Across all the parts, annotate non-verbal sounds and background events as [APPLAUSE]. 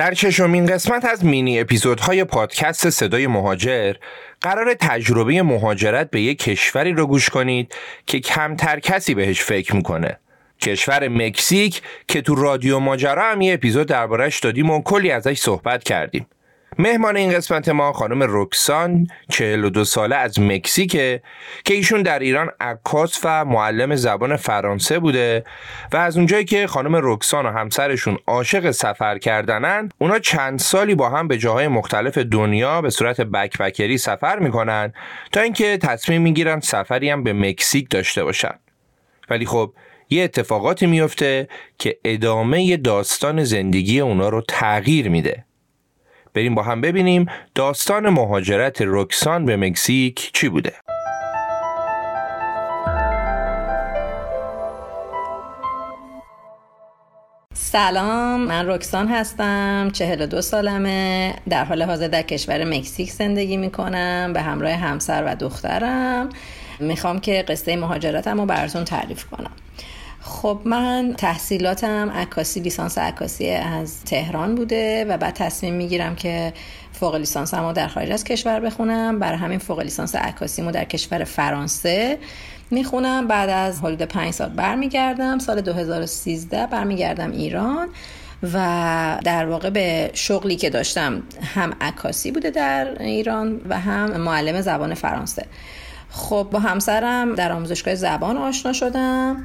در ششمین قسمت از مینی اپیزودهای پادکست صدای مهاجر قرار تجربه مهاجرت به یک کشوری رو گوش کنید که کمتر کسی بهش فکر می‌کنه. کشور مکزیک که تو رادیو ماجرا هم یه اپیزود دربارش دادیم و کلی ازش صحبت کردیم. مهمان این قسمت ما خانم رکسان 42 ساله از مکزیکه که ایشون در ایران عکاس و معلم زبان فرانسه بوده و از اونجایی که خانم رکسان و همسرشون عاشق سفر کردنن اونا چند سالی با هم به جاهای مختلف دنیا به صورت بکپکری سفر می‌کنن تا اینکه تصمیم می‌گیرن سفری هم به مکزیک داشته باشن. ولی خب یه اتفاقاتی میفته که ادامه داستان زندگی اونا رو تغییر میده. بریم با هم ببینیم داستان مهاجرت رکسان به مکزیک چی بوده. سلام من رکسان هستم 42 سالمه. در حال حاضر در کشور مکزیک زندگی می‌کنم به همراه همسر و دخترم. می‌خوام که قصه مهاجرتم رو براتون تعریف کنم. خب من تحصیلاتم عکاسی لیسانس عکاسی از تهران بوده و بعد تصمیم می‌گیرم که فوق لیسانس رو در خارج از کشور بخونم. برای همین فوق لیسانس عکاسی در کشور فرانسه می‌خونم. بعد از حدود پنج سال برمیگردم. سال 2013 برمیگردم ایران و در واقع به شغلی که داشتم هم عکاسی بوده در ایران و هم معلم زبان فرانسه. خب با همسرم در آموزشگاه زبان آشنا شدم.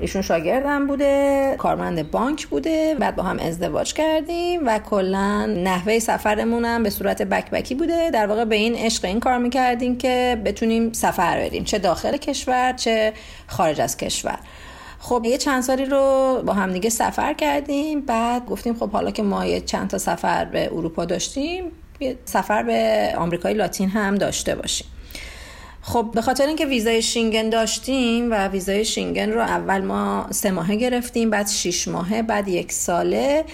ایشون شاگردم بوده کارمند بانک بوده بعد با هم ازدواج کردیم و کلا نحوه سفرمونم به صورت بک بکی بوده. در واقع به این عشق این کار می‌کردیم که بتونیم سفر بریم. چه داخل کشور چه خارج از کشور. خب یه چند سالی رو با همدیگه سفر کردیم. بعد گفتیم خب حالا که ما یه چند تا سفر به اروپا داشتیم یه سفر به آمریکای لاتین هم داشته باشیم. خب به خاطر اینکه ویزای شینگن داشتیم و ویزای شینگن رو اول ما سه ماهه گرفتیم بعد شیش ماهه بعد یک ساله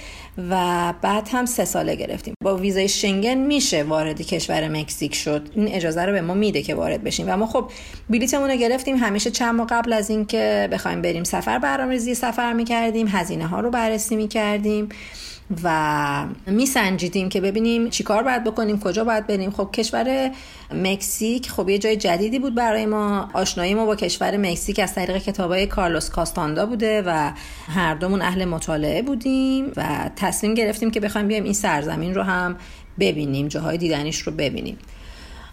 و بعد هم سه ساله گرفتیم. با ویزای شنگن میشه وارد کشور مکزیک شد. این اجازه رو به ما میده که وارد بشیم. و ما خب بلیتمون رو گرفتیم همیشه چند ماه قبل از اینکه بخوایم بریم سفر برنامه‌ریزی سفر می‌کردیم هزینه ها رو بررسی می‌کردیم. و میسنجیدیم که ببینیم چیکار باید بکنیم کجا باید بریم. خب کشور مکزیک خب یه جای جدیدی بود برای ما. آشنایی ما با کشور مکزیک از طریق کتابای کارلوس کاستاندا بوده و هر دومون اهل مطالعه بودیم و تصمیم گرفتیم که بخوایم بیایم این سرزمین رو هم ببینیم جاهای دیدنیش رو ببینیم.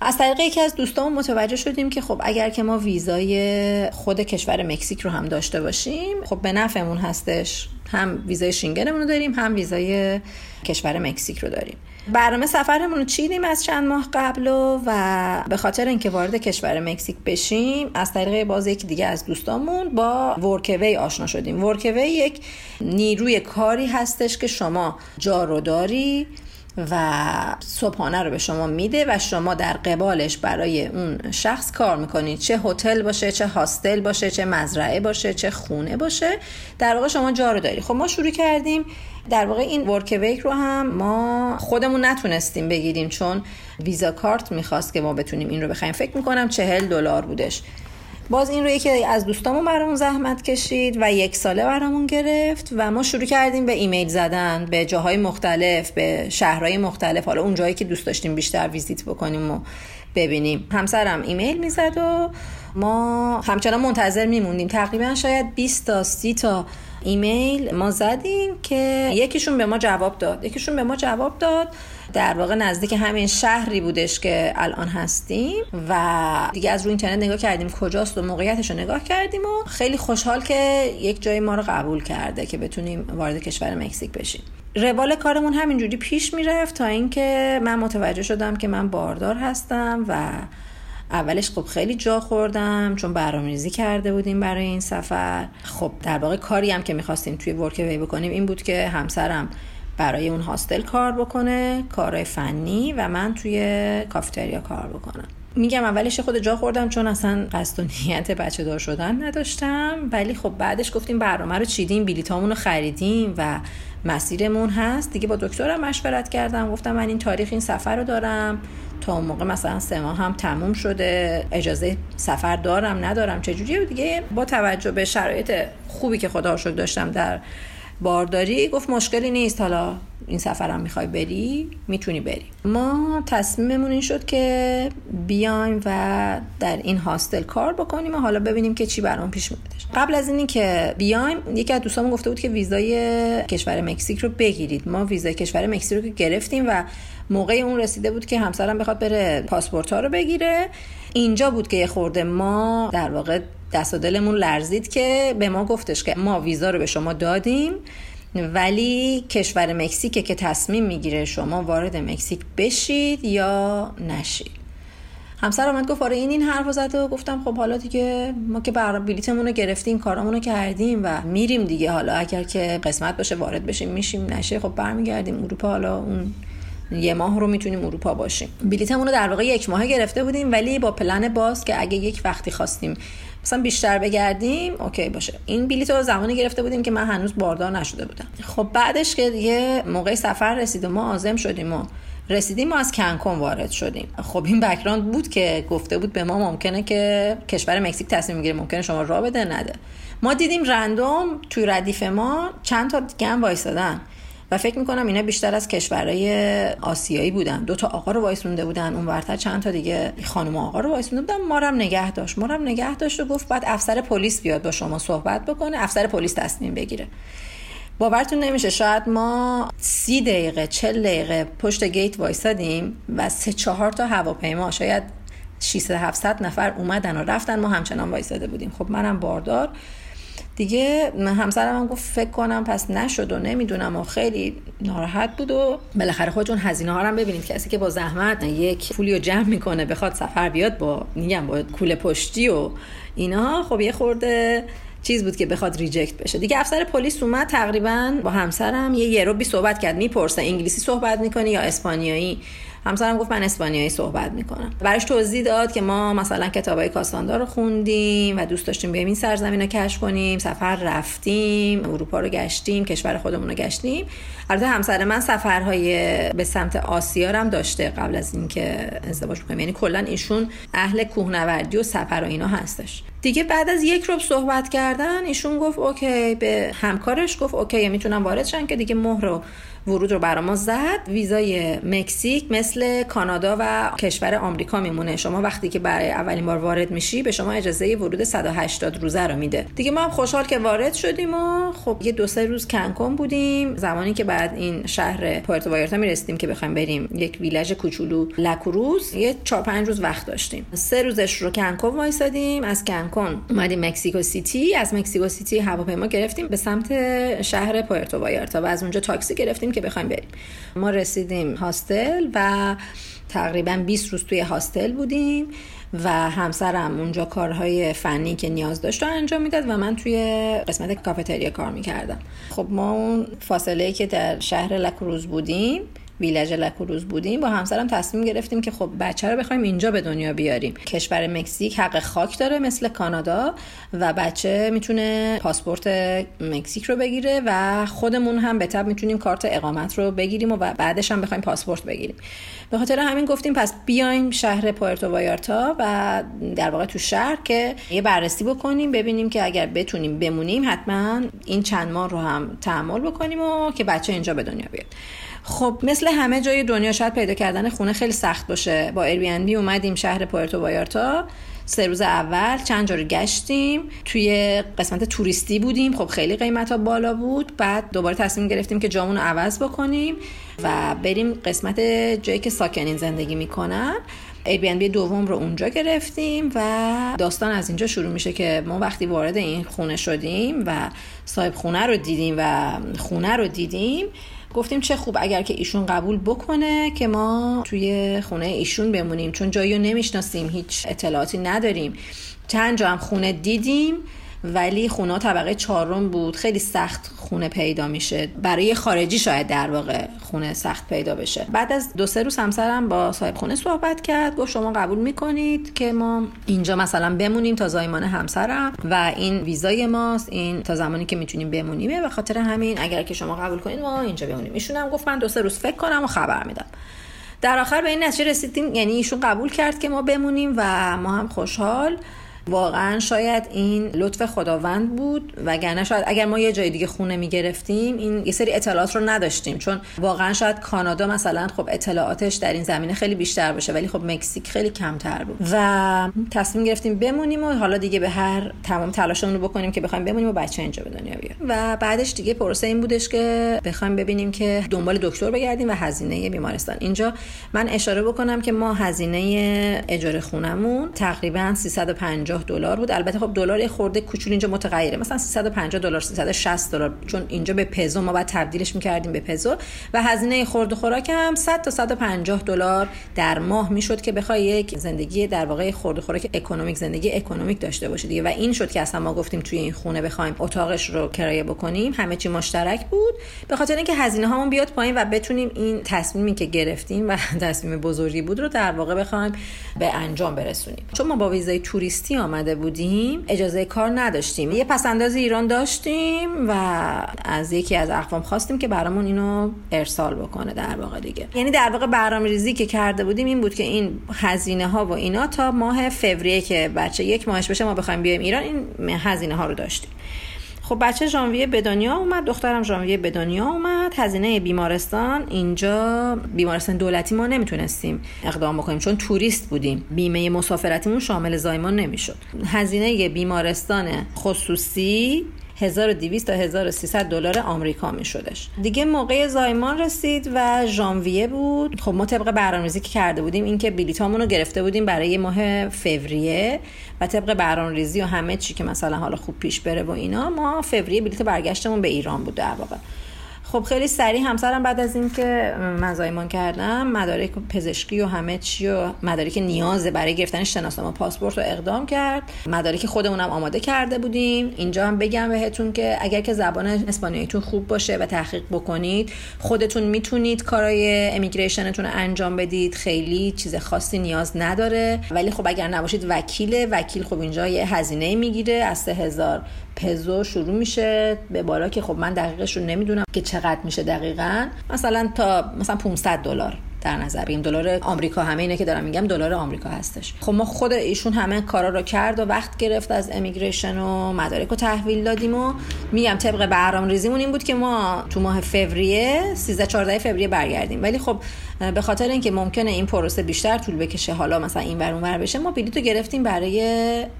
از طریق یکی از دوستامون متوجه شدیم که خب اگر که ما ویزای خود کشور مکزیک رو هم داشته باشیم خب به نفعمون هستش هم ویزای شینگنمون رو داریم هم ویزای کشور مکزیک رو داریم. برنامه سفرمون رو چیدیم از چند ماه قبل و به خاطر اینکه وارد کشور مکزیک بشیم از طریق باز یک دیگه از دوستامون با ورکوی آشنا شدیم. ورکوی یک نیروی کاری هستش که شما جا رو داری. و صبحانه رو به شما میده و شما در قبالش برای اون شخص کار می‌کنید. چه هتل باشه چه هاستل باشه چه مزرعه باشه چه خونه باشه. در واقع شما جا رو داری خب ما شروع کردیم. در واقع این ورکویک رو هم ما خودمون نتونستیم بگیریم چون ویزا کارت می‌خواست که ما بتونیم این رو بخوایم فکر می‌کنم چهل دلار بودش. باز این رو یکی از دوستامون برامون زحمت کشید و یک ساله برامون گرفت و ما شروع کردیم به ایمیل زدن به جاهای مختلف به شهرهای مختلف. حالا اون جایی که دوست داشتیم بیشتر ویزیت بکنیم و ببینیم. همسرم ایمیل می‌زد و ما همچنان منتظر میموندیم. تقریبا شاید 20 تا 30 تا ایمیل ما زدیم که یکیشون به ما جواب داد. یکیشون به ما جواب داد در واقع نزدیک همین شهری بودش که الان هستیم و دیگه از روی اینترنت نگاه کردیم کجاست و موقعیتش رو نگاه کردیم و خیلی خوشحال که یک جای ما رو قبول کرده که بتونیم وارد کشور مکزیک بشیم. روال کارمون همینجوری پیش می‌رفت تا اینکه من متوجه شدم که من باردار هستم و اولش خب خیلی جا خوردم چون برنامه‌ریزی کرده بودیم برای این سفر. خب در واقع کاری هم که می‌خواستیم توی ورکوی بکنیم این بود که همسرم برای اون هاستل کار بکنه کارهای فنی و من توی کافتریا کار بکنم. میگم اولش خود جا خوردم چون اصلا قصد و نیت بچه دار شدن نداشتم. ولی خب بعدش گفتیم برنامه رو چیدیم بلیتامون رو خریدیم و مسیرمون هست. دیگه با دکترم مشورت کردم. گفتم من این تاریخ این سفر رو دارم. تا اون موقع مثلا سه ماه هم تموم شده. اجازه سفر دارم ندارم. چجوریه؟ دیگه با توجه به شرایط خوبی که خدا شد داشتم در بارداری گفت مشکلی نیست. حالا این سفرم می‌خوای بری می‌تونی بری. ما تصمیممون این شد که بیایم و در این هاستل کار بکنیم و حالا ببینیم که چی برام پیش میاد قبل از اینی که بیایم یکی از دوستامون گفته بود که ویزای کشور مکزیک رو بگیرید. ما ویزای کشور مکزیک رو که گرفتیم و موقع اون رسیده بود که همسرم بخواد بره پاسپورت ها رو بگیره. اینجا بود که یه خورده ما در واقع دست و دلمون لرزید که به ما گفتش که ما ویزا رو به شما دادیم. ولی کشور مکزیک که تصمیم می‌گیره شما وارد مکزیک بشید یا نشید. همسر آمد گفت آره این این حرف زد و گفتم خب حالا دیگه ما که برای بلیتمون رو گرفتیم کارامون رو کردیم و میریم دیگه. حالا اگر که قسمت باشه وارد بشیم میشیم نشه خب برمیگردیم اروپا. حالا اون یه ماه رو می‌تونیم اروپا باشیم. بلیتمون رو در واقع یک ماه گرفته بودیم ولی با پلن باز که اگه یک وقتی خواستیم مثلا بیشتر بگردیم اوکی باشه. این بلیط رو زمانی گرفته بودیم که من هنوز باردار نشده بودم. خب بعدش که دیگه موقع سفر رسید و ما آزم شدیم و رسیدیم ما از کنکن وارد شدیم. خب این بکراند بود که گفته بود به ما ممکنه که کشور مکزیک تصمیم می‌گیره ممکنه شما را بده نده. ما دیدیم رندوم توی ردیف ما چند تا دیگه هم وایسادن و فکر می‌کنم اینا بیشتر از کشورهای آسیایی بودن. دو تا آقا رو وایسونده بودن اون ورتر چند تا دیگه خانم آقا رو وایسونده بودن. ما هم نگه داشت ما هم نگه داشت و گفت بعد افسر پلیس بیاد با شما صحبت بکنه افسر پلیس تصمیم بگیره. باورتون نمیشه شاید ما سی دقیقه چل دقیقه پشت گیت وایسادیم و سه چهار تا هواپیما شاید 600 700 نفر اومدن و رفتن. ما همچنان وایساده بودیم. خب منم باردار. دیگه همسرم هم گفت فکر کنم پس نشد و نمی‌دونم و خیلی ناراحت بود و بالاخره خودتون هزینه ها رو ببینید. کسی که با زحمت یک پولی رو جمع می‌کنه بخواد سفر بیاد با میگم با کوله پشتی و اینا خب یه خورده چیز بود که بخواد ریجکت بشه. دیگه افسر پلیس اومد تقریبا با همسرم یه یه صحبت کرد. می‌پرسه انگلیسی صحبت می‌کنی یا اسپانیایی؟ همسرم گفت من اسپانیایی صحبت می‌کنم. براش توضیح داد که ما مثلا کتابای کاستاندا رو خوندیم و دوست داشتیم بیایم این سرزمین رو کنیم. سفر رفتیم اروپا رو گشتیم کشور خودمون رو گشتیم. البته همسر من سفرهای به سمت آسیا هم داشته قبل از اینکه ازدواج بکنیم. یعنی کلا ایشون اهل کوهنوردی و سفر و اینا هستش. دیگه بعد از یک ربع صحبت کردن ایشون گفت okay به همکارش گفت okay می‌تونم وارد شن که دیگه مهر ورود رو برا ما زد. ویزای مکزیک مثل کانادا و کشور آمریکا میمونه. شما وقتی که برای اولین بار وارد میشی به شما اجازه ورود 180 روزه رو میده. دیگه ما هم خوشحال که وارد شدیم و خب یه دو سه روز کنکن بودیم. زمانی که بعد این شهر پورتو وایارتا می‌رسیدیم که بخوایم بریم یک ویلژ کوچولو لکروز یه 4 5 روز وقت داشتیم. سه روزش رو کنکن وایسادیم. از کنکن اومدیم مکسیکو سیتی. از مکسیکو سیتی هواپیما گرفتیم به سمت شهر پورتو وایرتا و از اونجا تاکسی گرفتیم که بخوایم بریم. ما رسیدیم هاستل و تقریبا 20 روز توی هاستل بودیم و همسرم اونجا کارهای فنی که نیاز داشت رو انجام می‌داد و من توی قسمت کافتریا کار می‌کردم. خب ما اون فاصله که در شهر لکروز بودیم ویلج لکروز بودیم با همسرم تصمیم گرفتیم که خب بچه رو بخوایم اینجا به دنیا بیاریم. کشور مکزیک حق خاک داره مثل کانادا و بچه می‌تونه پاسپورت مکزیک رو بگیره و خودمون هم به تب می‌تونیم کارت اقامت رو بگیریم و بعدش هم بخوایم پاسپورت بگیریم. به خاطر همین گفتیم پس بیایم شهر پورتو وایارتا و در واقع تو شهر که یه بررسی بکنیم ببینیم که اگر بتونیم بمونیم حتما این چند ماه رو هم تحمل بکنیم و که بچه اینجا به دنیا بیاد. خب مثل همه جای دنیا شاید پیدا کردن خونه خیلی سخت باشه. با بی اومدیم شهر پورتو وایارتا. سه روز اول چند جا رو گشتیم. توی قسمت توریستی بودیم. خب خیلی قیمت ها بالا بود. بعد دوباره تصمیم گرفتیم که جامون رو عوض بکنیم و بریم قسمت جایی که ساکنین زندگی می‌کنن. Airbnb دوم رو اونجا گرفتیم و داستان از اینجا شروع میشه که ما وقتی وارد این خونه شدیم و صاحب خونه رو دیدیم و خونه رو دیدیم گفتیم چه خوب اگر که ایشون قبول بکنه که ما توی خونه ایشون بمونیم. چون جایی رو نمی‌شناسیم هیچ اطلاعاتی نداریم. چند جا هم خونه دیدیم. ولی خونه طبقه چهارم بود. خیلی سخت خونه پیدا میشه. برای خارجی شاید در واقع خونه سخت پیدا بشه. بعد از دو سه روز همسرم با صاحب خونه صحبت کرد. گفت شما قبول می‌کنید که ما اینجا مثلا بمونیم تا زایمان همسرم و این ویزای ماست. این تا زمانی که می‌تونیم بمونیم به خاطر همین اگر که شما قبول کنید ما اینجا بمونیم. ایشون هم گفت من دو سه روز فکر کنم و خبر میدم. در آخر به این نتیجه رسیدیم. یعنی ایشون قبول کرد که ما بمونیم و ما هم خوشحال. واقعا شاید این لطف خداوند بود وگرنه شاید اگر ما یه جای دیگه خونه می‌گرفتیم این یه سری اطلاعات رو نداشتیم. چون واقعا شاید کانادا مثلا خب اطلاعاتش در این زمینه خیلی بیشتر باشه ولی خب مکزیک خیلی کمتر بود. و تصمیم گرفتیم بمونیم و حالا دیگه به هر تمام تلاشمون رو بکنیم که بخوایم بمونیم و بچه اینجا به دنیا بیاریم. و بعدش دیگه پروسه این بودش که بخوایم ببینیم که دنبال دکتر بگردیم و هزینه بیمارستان. اینجا من اشاره بکنم که ما هزینه اجاره خونمون تقریبا 350 دلار بود. البته خب دلار خورده کوچولو اینجا متغیره. مثلا 350 دلار 360 دلار. چون اینجا به پزو ما بعد تبدیلش می‌کردیم به پزو. و هزینه خورد و خوراک هم 100 تا 150 دلار در ماه می‌شد که بخوای یک زندگی در واقع خورد خوراک اکونومیک زندگی اکونومیک داشته باشی دیگه. و این شد که اصلا ما گفتیم توی این خونه بخوایم اتاقش رو کرایه بکنیم. همه چی مشترک بود. به خاطر اینکه هزینه هامون بیاد پایین و بتونیم این تصمیمی که گرفتیم و [LAUGHS] تصمیم بزرگی بود رو در واقع بخوایم به انجام برسونیم. چون ما با ویزای توریستی آمده بودیم اجازه کار نداشتیم. یه پسنداز ایران داشتیم و از یکی از اقوام خواستیم که برامون اینو ارسال بکنه در واقع دیگه. یعنی در واقع برنامه‌ریزی که کرده بودیم این بود که این هزینه ها و اینا تا ماه فوریه که بچه یک ماهش بشه ما بخوایم بیایم ایران این هزینه ها رو داشتیم. خب بچه ژانویه به دنیا اومد دخترم ژانویه به دنیا اومد. هزینه بیمارستان اینجا بیمارستان دولتی ما نمی‌تونستیم اقدام بکنیم چون توریست بودیم. بیمه مسافرتیمون شامل زایمان نمی‌شد. هزینه بیمارستان خصوصی 1200 تا 1300 دلار آمریکا می شدش دیگه موقع زایمان رسید و ژانویه بود. خب ما طبق برنامه‌ریزی که کرده بودیم اینکه بلیطامون رو گرفته بودیم برای ماه فوریه و طبق برنامه‌ریزی و همه چی که مثلا حالا خوب پیش بره و اینا ما فوریه بلیط برگشتمون به ایران بود در واقع. خب خیلی سریع همسرم بعد از اینکه من زایمان کردم مدارک پزشکی و همه چی و مدارک نیازه برای گرفتن شناسنامه پاسپورت رو اقدام کرد. مدارک خودمونم آماده کرده بودیم. اینجا هم بگم بهتون که اگر که زبان اسپانیاییتون خوب باشه و تحقیق بکنید خودتون می‌تونید کارای امیگریشنتون رو انجام بدید. خیلی چیز خاصی نیاز نداره. ولی خب اگر نباشید وکیل وکیل خب اینجا یه هزینه می‌گیره از 3000 پزو شروع میشه به بالا که خب من دقیقش رو نمی‌دونم که چقدر میشه دقیقا. مثلا تا مثلا 500 دلار. در نظر بگیم دلار آمریکا همه اینه که دارم میگم دلار آمریکا هستش. خب ما خود ایشون همه کارا رو کرد و وقت گرفت از امیگریشن و مدارک رو تحویل دادیم و میگم طبق برنامه ریزیمون این بود که ما تو ماه فوریه 13 14 فوریه برگردیم. ولی خب به خاطر اینکه ممکنه این پروسه بیشتر طول بکشه حالا مثلا این ور اونور بشه ما بلیط رو گرفتیم برای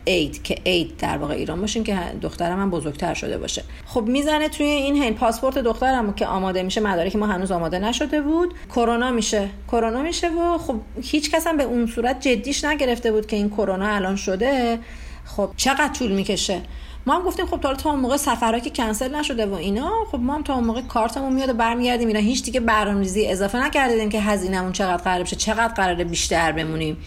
اید که اید در واقع ایران باشیم که دخترم هم بزرگتر شده باشه. خب می‌زنه توی این هین پاسپورت دخترم که آماده میشه مدارک ما هنوز آماده نشده بود. کرونا میشه. کرونا میشه و خب هیچ کس هم به اون صورت جدیش نگرفته بود که این کرونا الان شده. خب چقدر طول می‌کشه؟ ما هم گفتیم خب تا تا اون موقع سفرها که کنسل نشده و اینا خب ما هم تا اون موقع کارتمون میاد و برمیگردیم. اینا هیچ دیگه برنامه‌ریزی اضافه نکردیم که هزینهمون چقدر قرار بشه چقدر قراره بیشتر بمونیم.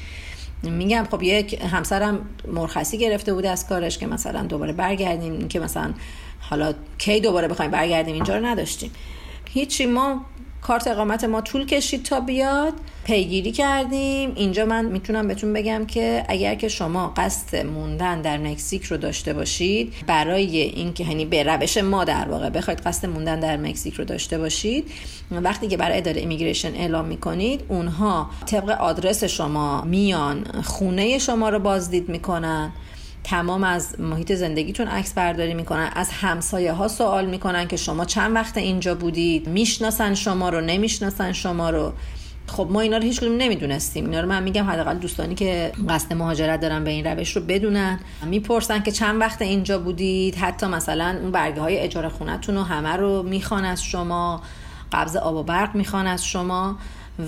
میگم خب یک همسرم مرخصی گرفته بود از کارش که مثلا دوباره برگردیم که مثلا حالا کی دوباره بخوایم برگردیم اینجا رو نداشتیم. هیچی ما کارت اقامت ما طول کشید تا بیاد. پیگیری کردیم. اینجا من می‌تونم بهتون بگم که اگر که شما قصد موندن در مکزیک رو داشته باشید برای اینکه یعنی به روش ما در واقع بخواید قصد موندن در مکزیک رو داشته باشید وقتی که برای اداره ایمیگریشن اعلام می‌کنید اونها طبق آدرس شما میان خونه شما رو بازدید می‌کنن. تمام از محیط زندگیتون عکس برداری می‌کنن از همسایه ها سوال می‌کنن که شما چند وقت اینجا بودید؟ می‌شناسن شما رو؟ نمی‌شناسن شما رو؟ خب ما اینا رو هیچ کدوم نمی‌دونستیم. اینا رو من میگم حداقل دوستانی که قصد مهاجرت دارن به این روش رو بدونن. می‌پرسن که چند وقت اینجا بودید؟ حتی مثلا اون برگه های اجاره خونتون رو همه رو می‌خوان از شما. قبض آب و برق می‌خوان از شما.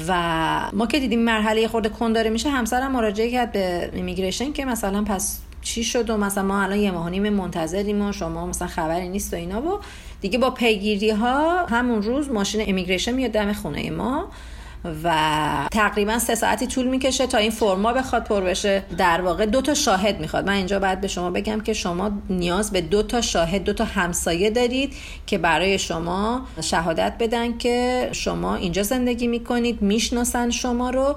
و ما که دیدیم مرحله خورده کن داره میشه همسرم مراجعه کرد به ایمیگریشن که مثلا پس چی شد و مثلا ما الان یه ماه نیم منتظریم و شما مثلا خبری نیست و اینا و دیگه با پیگیری ها همون روز ماشین امیگریشن میاد دم خونه ما. و تقریبا سه ساعتی طول می‌کشه تا این فرما بخواد پر بشه. در واقع دو تا شاهد می‌خواد. من اینجا باید به شما بگم که شما نیاز به دو تا شاهد دو تا همسایه دارید که برای شما شهادت بدن که شما اینجا زندگی می‌کنید می‌شناسن شما رو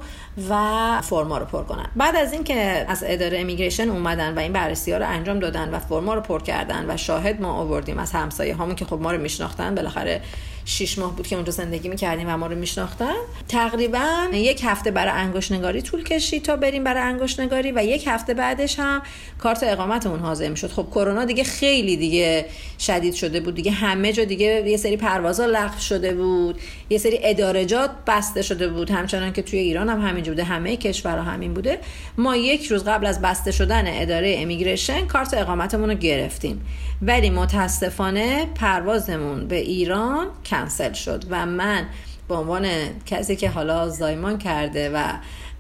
و فرما رو پر کنن. بعد از اینکه از اداره امیگریشن اومدن و این بررسی ها رو انجام دادن و فرما رو پر کردن و شاهد ما آوردیم از همسایه هامون که خب ما رو میشناختن بالاخره شیش ماه بود که اونجا زندگی می‌کردیم و ما رو میشناختن. تقریبا یک هفته برای انگشت نگاری طول کشید تا بریم برای انگشت نگاری و یک هفته بعدش هم کارت اقامتمون حاضر می‌شد. خب کرونا دیگه خیلی دیگه شدید شده بود. دیگه همه جا دیگه یه سری پروازا لغو شده بود. یه سری ادارجات بسته شده بود. همچنان که توی ایران هم همینجوری بوده. همه کشورها همین بوده. ما یک روز قبل از بسته شدن اداره امیگریشن کارت اقامتمون رو گرفتیم. ولی متاسفانه پروازمون به ایران کنسل شد و من به عنوان کسی که حالا زایمان کرده و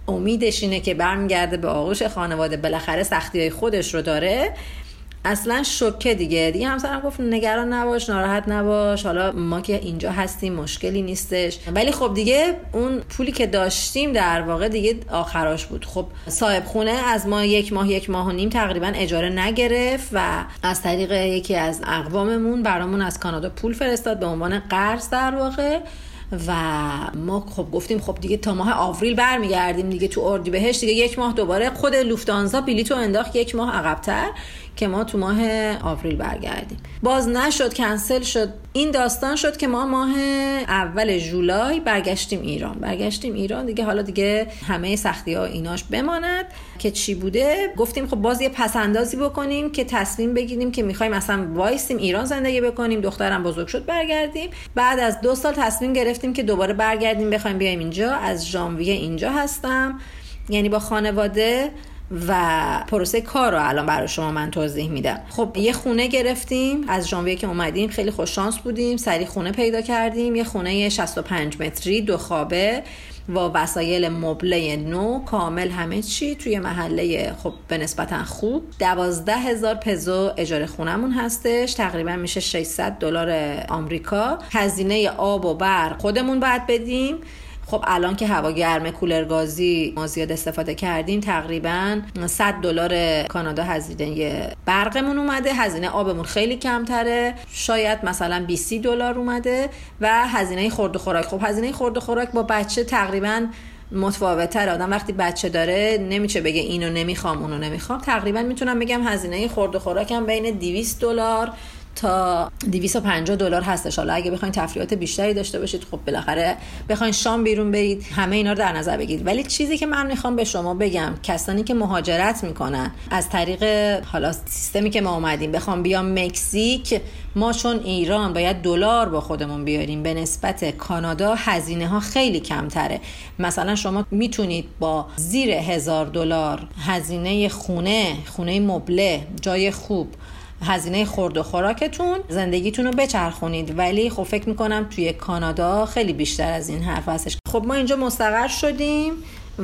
امیدش اینه که برمیگرده به آغوش خانواده بالاخره سختی های خودش رو داره. اصلا شوکه دیگه. دیگه همسرم گفت نگران نباش ناراحت نباش. حالا ما که اینجا هستیم مشکلی نیستش. ولی خب دیگه اون پولی که داشتیم در واقع دیگه آخراش بود. خب صاحب خونه از ما یک ماه یک ماه و نیم تقریبا اجاره نگرفت و از طریق یکی از اقواممون برامون از کانادا پول فرستاد به عنوان قرض در واقع. و ما خب گفتیم خب دیگه تا ماه آوریل برمیگردیم دیگه تو بهش دیگه یک ماه دوباره خود لوفتانزا بلیتو انداخت یک ماه عقبتر. که ما تو ماه آوریل برگردیم. باز نشد کنسل شد. این داستان شد که ما ماه اول جولای برگشتیم ایران. برگشتیم ایران دیگه حالا دیگه همه سختی ها ایناش بماند. که چی بوده؟ گفتیم خب باز یه پسندازی بکنیم که تصمیم بگیریم که می‌خوایم اصلا وایسیم ایران زندگی بکنیم. دخترم بزرگ شد برگردیم. بعد از دو سال تصمیم گرفتیم که دوباره برگردیم بخوایم بیایم اینجا. از ژانویه اینجا هستم. یعنی با خانواده و پروسه کار رو الان برای شما من توضیح میدم. خب یه خونه گرفتیم. از ژانویه که اومدیم خیلی خوششانس بودیم. سری خونه پیدا کردیم. یه خونه 65 متری دو خوابه و وسایل مبله نو. کامل همه چی توی محله خب به نسبتا خوب. دوازده هزار پزو اجاره خونمون هستش. تقریبا میشه 600 دلار آمریکا. هزینه آب و برق خودمون باید بدیم. خب الان که هوا گرمه کولر گازی ما زیاد استفاده کردیم تقریبا 100 دلار کانادا هزینه برقمون اومده هزینه آبمون خیلی کمتره شاید مثلا 20 دلار اومده و هزینه خورد و خوراک. خب هزینه خورد و خوراک با بچه تقریبا متفاوتتر. آدم وقتی بچه داره نمیشه بگه اینو نمی‌خوام اونو نمی‌خوام. تقریبا می‌تونم بگم هزینه خورد و خوراکم بین 200 دلار تا 250 دلار هستش. حالا اگه بخواید تفریحات بیشتری داشته باشید خب بالاخره بخواید شام بیرون برید. همه اینا رو در نظر بگیرید. ولی چیزی که من می‌خوام به شما بگم کسانی که مهاجرت می‌کنن از طریق حالا سیستمی که ما اومدیم بخوام بیام مکزیک ما چون ایران باید دلار با خودمون بیاریم. به نسبت کانادا هزینه ها خیلی کمتره. مثلا شما می‌تونید با زیر هزار دلار هزینه خونه خونه مبله جای خوب هزینه خورد و خوراکتون زندگیتون رو بچرخونید. ولی خب فکر می‌کنم توی کانادا خیلی بیشتر از این حرف هستش. خب ما اینجا مستقر شدیم.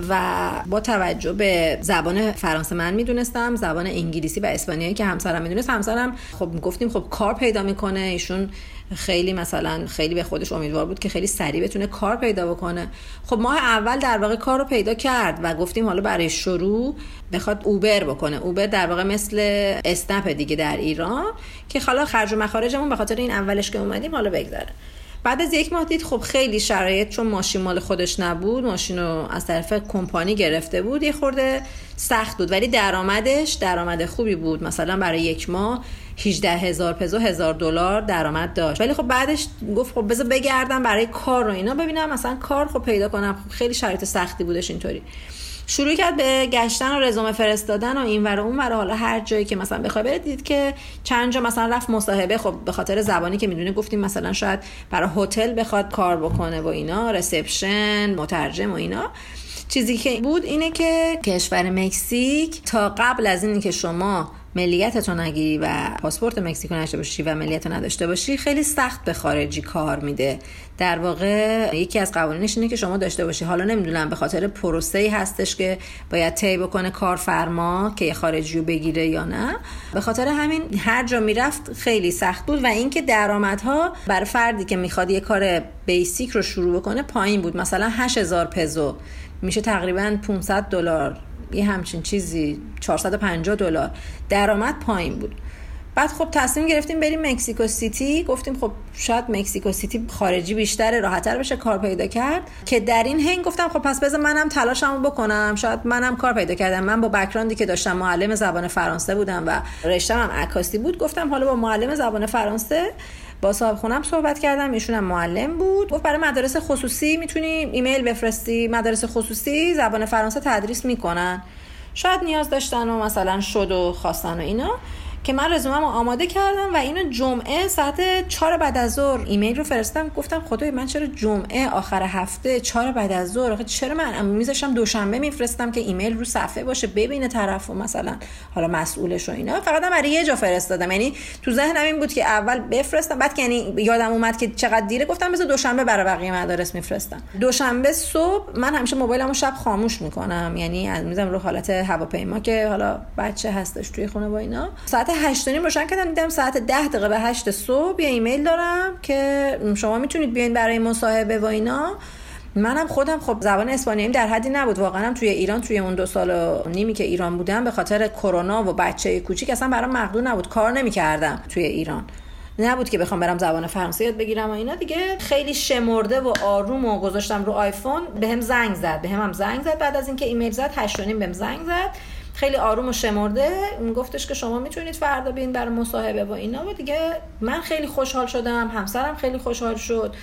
و با توجه به زبان فرانسه من می‌دونستم زبان انگلیسی و اسپانیایی که همسرم می‌دونست همسرم خب گفتیم خب کار پیدا می‌کنه. ایشون خیلی مثلا خیلی به خودش امیدوار بود که خیلی سریع بتونه کار پیدا بکنه. خب ماه اول در واقع کار رو پیدا کرد و گفتیم حالا برای شروع بخواد اوبر بکنه. اوبر در واقع مثل اسنپ دیگه در ایران که حالا خرج و مخارجمون به خاطر این اولش که اومدیم حالا بگذره. بعد از یک ماه دید خب خیلی شرایط چون ماشین مال خودش نبود ماشین رو از طرف کمپانی گرفته بود یه خورده سخت بود. ولی درآمدش درآمد خوبی بود. مثلا برای یک ماه 18 هزار پزو هزار دلار درآمد داشت. ولی خب بعدش گفت خب بذار بگردم برای کار رو اینا. ببینم مثلا کار خب پیدا کنم. خب خیلی شرایط سختی بودش اینطوری. شروع کرد به گشتن و رزومه فرستادن و این ور اون ور. حالا هر جایی که مثلا بخوای برید دید که چند جا مثلا رفت مصاحبه. خب به خاطر زبانی که می‌دونه گفتیم مثلا شاید برای هتل بخواد کار بکنه و اینا رسپشن مترجم و اینا. چیزی که بود اینه که کشور مکزیک تا قبل از اینکه شما ملیتتو نگیری و پاسپورت مکزیکو نداشته باشی و ملیت نداشته باشی خیلی سخت به خارجی کار میده. در واقع یکی از قوانینش اینه که شما داشته باشی. حالا نمی‌دونم به خاطر پروسه ای هستش که باید طی بکنه کارفرما که خارجی رو بگیره یا نه. به خاطر همین هر جا می‌رفت خیلی سخت بود و اینکه درآمدها برای فردی که می‌خواد یه کار basic رو شروع بکنه پایین بود. مثلا 8000 پزو. میشه تقریبا 500 دلار یه همچین چیزی 450 دلار. درآمد پایین بود. بعد خب تصمیم گرفتیم بریم مکسیکو سیتی. گفتیم خب شاید مکسیکو سیتی خارجی بیشتر راحتتر بشه کار پیدا کرد. که در این حین گفتم خب پس بذار منم تلاشمو بکنم. شاید منم کار پیدا کردم. من با background ی که داشتم معلم زبان فرانسه بودم و رشتم هم عکاسی بود گفتم حالا با معلم زبان فرانسه با صاحب خونم صحبت کردم ایشون هم معلم بود. گفت برای مدارس خصوصی می‌تونی ایمیل بفرستی. مدارس خصوصی زبان فرانسه تدریس می‌کنن. شاید نیاز داشتن و مثلا شد و خواستن و اینا. که من رزومم آماده کردم و اینو جمعه ساعت چهار بعد از ظهر ایمیل رو فرستم گفتم خدای من چرا جمعه آخر هفته چهار بعد از ظهر؟ چرا من میذاشم دوشنبه میفرستم که ایمیل رو صفحه باشه ببینه طرف و مثلا حالا مسئولش و اینا. فقط برای یه جا فرستادم. یعنی تو ذهنم این بود که اول بفرستم بعد که یعنی یادم اومد که چقدر دیره گفتم مثلا دوشنبه برای بقیه مدارس میفرستم. دوشنبه صبح من همیشه موبایلمو شب خاموش می‌کنم. یعنی از می‌ذارم رو حالت هواپیما که حالا بچه هستش توی خونه با اینا. ساعت هشت نیم روشن کردم. دیدم ساعت ده دقیقه به هشت صبح یه ایمیل دارم که شما می‌تونید بیاین برای مصاحبه و اینا. منم خودم خب زبان اسپانیایی در حدی نبود. واقعا توی ایران توی اون دو سال و نیمی که ایران بودم به خاطر کرونا و بچه کوچیک اصلا برام مقدور نبود. کار نمی‌کردم توی ایران. نبود که بخوام برم زبان فرانسه یاد بگیرم و اینا. دیگه خیلی شمرده و آروم و گذاشتم رو آیفون. بهم زنگ زد. بهم هم زنگ زد. بعد از اینکه ایمیل زد 8 بهم زنگ زد. خیلی آروم و شمرده. گفتش که شما می‌تونید فردا بین برای مصاحبه و اینا. و دیگه من خیلی خوشحال شدم همسرم خیلی خوشحال شد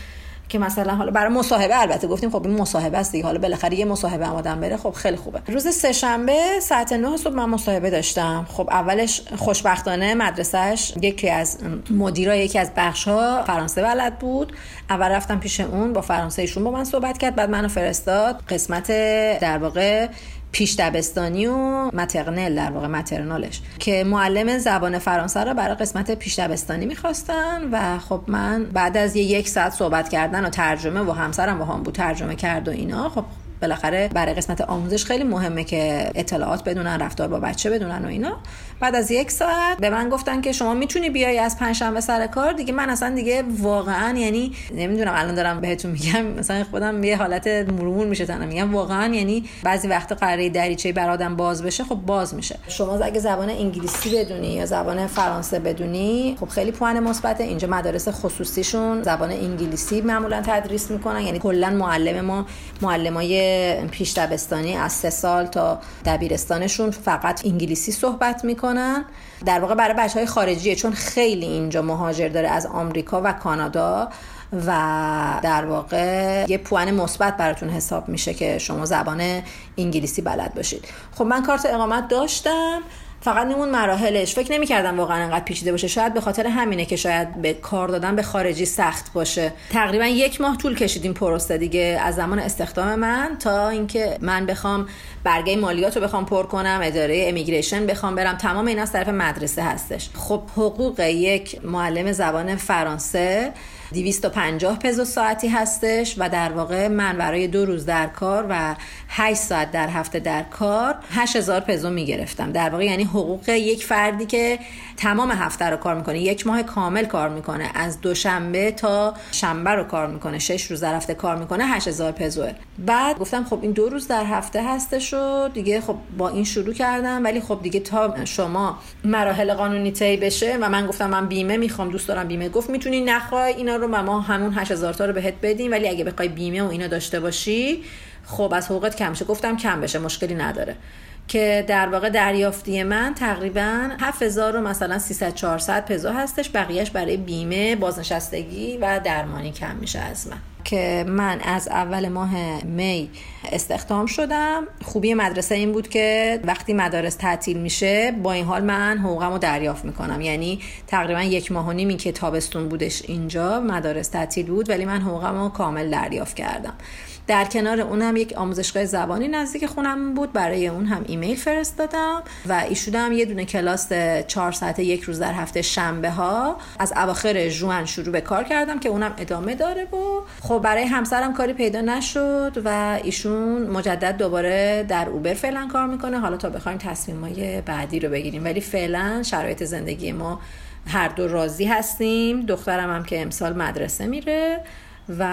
که مثلا حالا برای مصاحبه البته گفتیم خب این مصاحبه است دیگه. حالا بالاخره یه مصاحبه هم آدم بره خب خیلی خوبه. روز سهشنبه ساعت 9 صبح من مصاحبه داشتم. خب اولش خوشبختانه مدرسهش یکی از مدیرا یکی از بخش ها فرانسه بلد بود. اول رفتم پیش اون با فرانسه ایشون با من صحبت کرد بعد منو فرستاد قسمت در واقع پیش دبستانی و مترنل در واقع مترنالش که معلم زبان فرانسه رو برای قسمت پیش دبستانی می‌خواستن و خب من بعد از یه یک ساعت صحبت کردن و ترجمه و همسرم با هم بود ترجمه کرد و اینا خب بالاخره برای قسمت آموزش خیلی مهمه که اطلاعات بدونن رفتار با بچه بدونن و اینا. بعد از یک ساعت به من گفتن که شما می‌تونی بیای از پنجشنبه سر کار؟ دیگه من اصلا دیگه واقعا یعنی نمی‌دونم الان دارم بهتون میگم مثلا خودم یه حالت مرمور میشه تنم میگم واقعا یعنی بعضی وقت قراره دریچه بر آدم باز بشه خب باز میشه. شما اگه زبان انگلیسی بدونی یا زبان فرانسه بدونی خب خیلی پوان مثبت. اینجا مدارس خصوصیشون زبان انگلیسی معمولا تدریس می‌کنن. یعنی کلا معلم ما معلمای پیش دبستانی از سه سال تا دبیرستانشون فقط انگلیسی صحبت می‌کنن. در واقع برای بچه های خارجیه چون خیلی اینجا مهاجر داره از آمریکا و کانادا و در واقع یه پوان مثبت براتون حساب میشه که شما زبان انگلیسی بلد باشید. خب من کارت اقامت داشتم. فقط نمون مراحلش. فکر نمی‌کردم واقعا انقدر پیچیده باشه. شاید به خاطر همینه که شاید به کار دادن به خارجی سخت باشه. تقریبا یک ماه طول کشیدیم پروسه دیگه. از زمان استخدام من تا اینکه من بخوام برگه مالیات رو بخوام پر کنم اداره امیگریشن بخوام برم تمام اینا از طرف مدرسه هستش. خب حقوق یک معلم زبان فرانسه 250 پزو ساعتی هستش و در واقع من برای دو روز در کار و 8 ساعت در هفته در کار 8000 پزو می‌گرفتم. در واقع یعنی حقوق یک فردی که تمام هفته رو کار می‌کنه یک ماه کامل کار می‌کنه. از دوشنبه تا شنبه رو کار می‌کنه. شش روز در هفته کار می‌کنه 8000 پزوه. بعد گفتم خب این دو روز در هفته هستش و دیگه خب با این شروع کردم. ولی خب دیگه تا شما مراحل قانونی طی بشه و من گفتم من بیمه می‌خوام دوست دارم بیمه گفت می‌تونی نخوای اینا رو ما همون 8000 تا رو بهت بدیم ولی اگه بخوای بیمه و اینا داشته باشی خب از حقوقت کم شه. گفتم کم بشه مشکلی نداره. که در واقع دریافتی من تقریبا 7000 رو مثلا 300 400 پزو هستش. بقیهش برای بیمه بازنشستگی و درمانی کم میشه از من. که من از اول ماه می استخدام شدم. خوبی مدرسه این بود که وقتی مدارس تعطیل میشه با این حال من حقوقم رو دریافت می‌کنم. یعنی تقریبا یک ماه و نیمی که تابستون بودش اینجا مدارس تعطیل بود ولی من حقوقم رو کامل دریافت کردم. در کنار اونم یک آموزشگاه زبانی نزدیک خونم بود. برای اون هم ایمیل فرستادم و ایشون هم یه دونه کلاس چهار ساعته یک روز در هفته شنبه ها از اواخر جوان شروع به کار کردم که اونم ادامه داره و خب برای همسرم کاری پیدا نشد و ایشون مجدد دوباره در اوبر فعلا کار می‌کنه. حالا تا بخوایم تصمیمای بعدی رو بگیریم. ولی فعلا شرایط زندگی ما هر دو راضی هستیم. دخترم هم که امسال مدرسه میره. و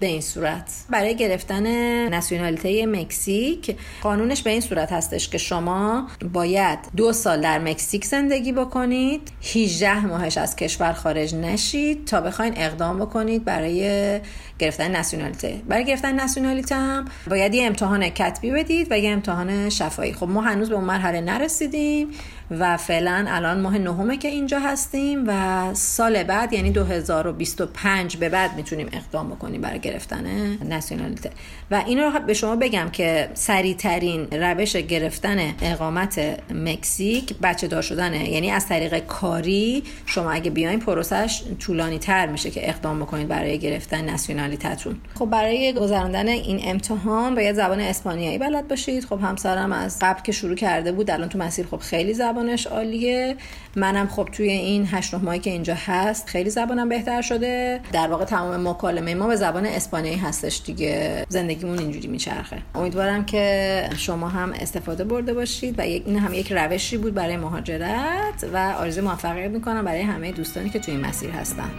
به این صورت. برای گرفتن نسیونالیته مکزیک قانونش به این صورت هستش که شما باید دو سال در مکزیک زندگی بکنید 18 ماهش از کشور خارج نشید تا بخواین اقدام بکنید برای گرفتن نسیونالیته. برای گرفتن نسیونالیته هم باید یه امتحان کتبی بدید و یه امتحان شفایی خب ما هنوز به اون مرحله نرسیدیم و فعلا الان ماه نهمه که اینجا هستیم و سال بعد یعنی 2025 به بعد می‌تونیم اقدام بکنیم برای گرفتن نسیونالیته. و این رو به شما بگم که سریع ترین روش گرفتن اقامت مکزیک بچه دار شدنه. یعنی از طریق کاری شما اگه بیاین پروسش طولانی تر میشه که اقدام بکنید برای گرفتن نسیونالیتتون. خب برای گذراندن این امتحان باید زبان اسپانیایی بلد باشید. خب همسرم از قبل که شروع کرده بود الان تو مسیر خب خیلی زبان زبانش عالیه. منم خب توی این هشت ماهی که اینجا هست خیلی زبانم بهتر شده. در واقع تمام مکالمه. ما به زبان اسپانیایی هستش دیگه. زندگیمون اینجوری میچرخه. امیدوارم که شما هم استفاده برده باشید و این هم یک روشی بود برای مهاجرت و آرزوی موفقیت می‌کنم برای همه دوستانی که توی این مسیر هستن.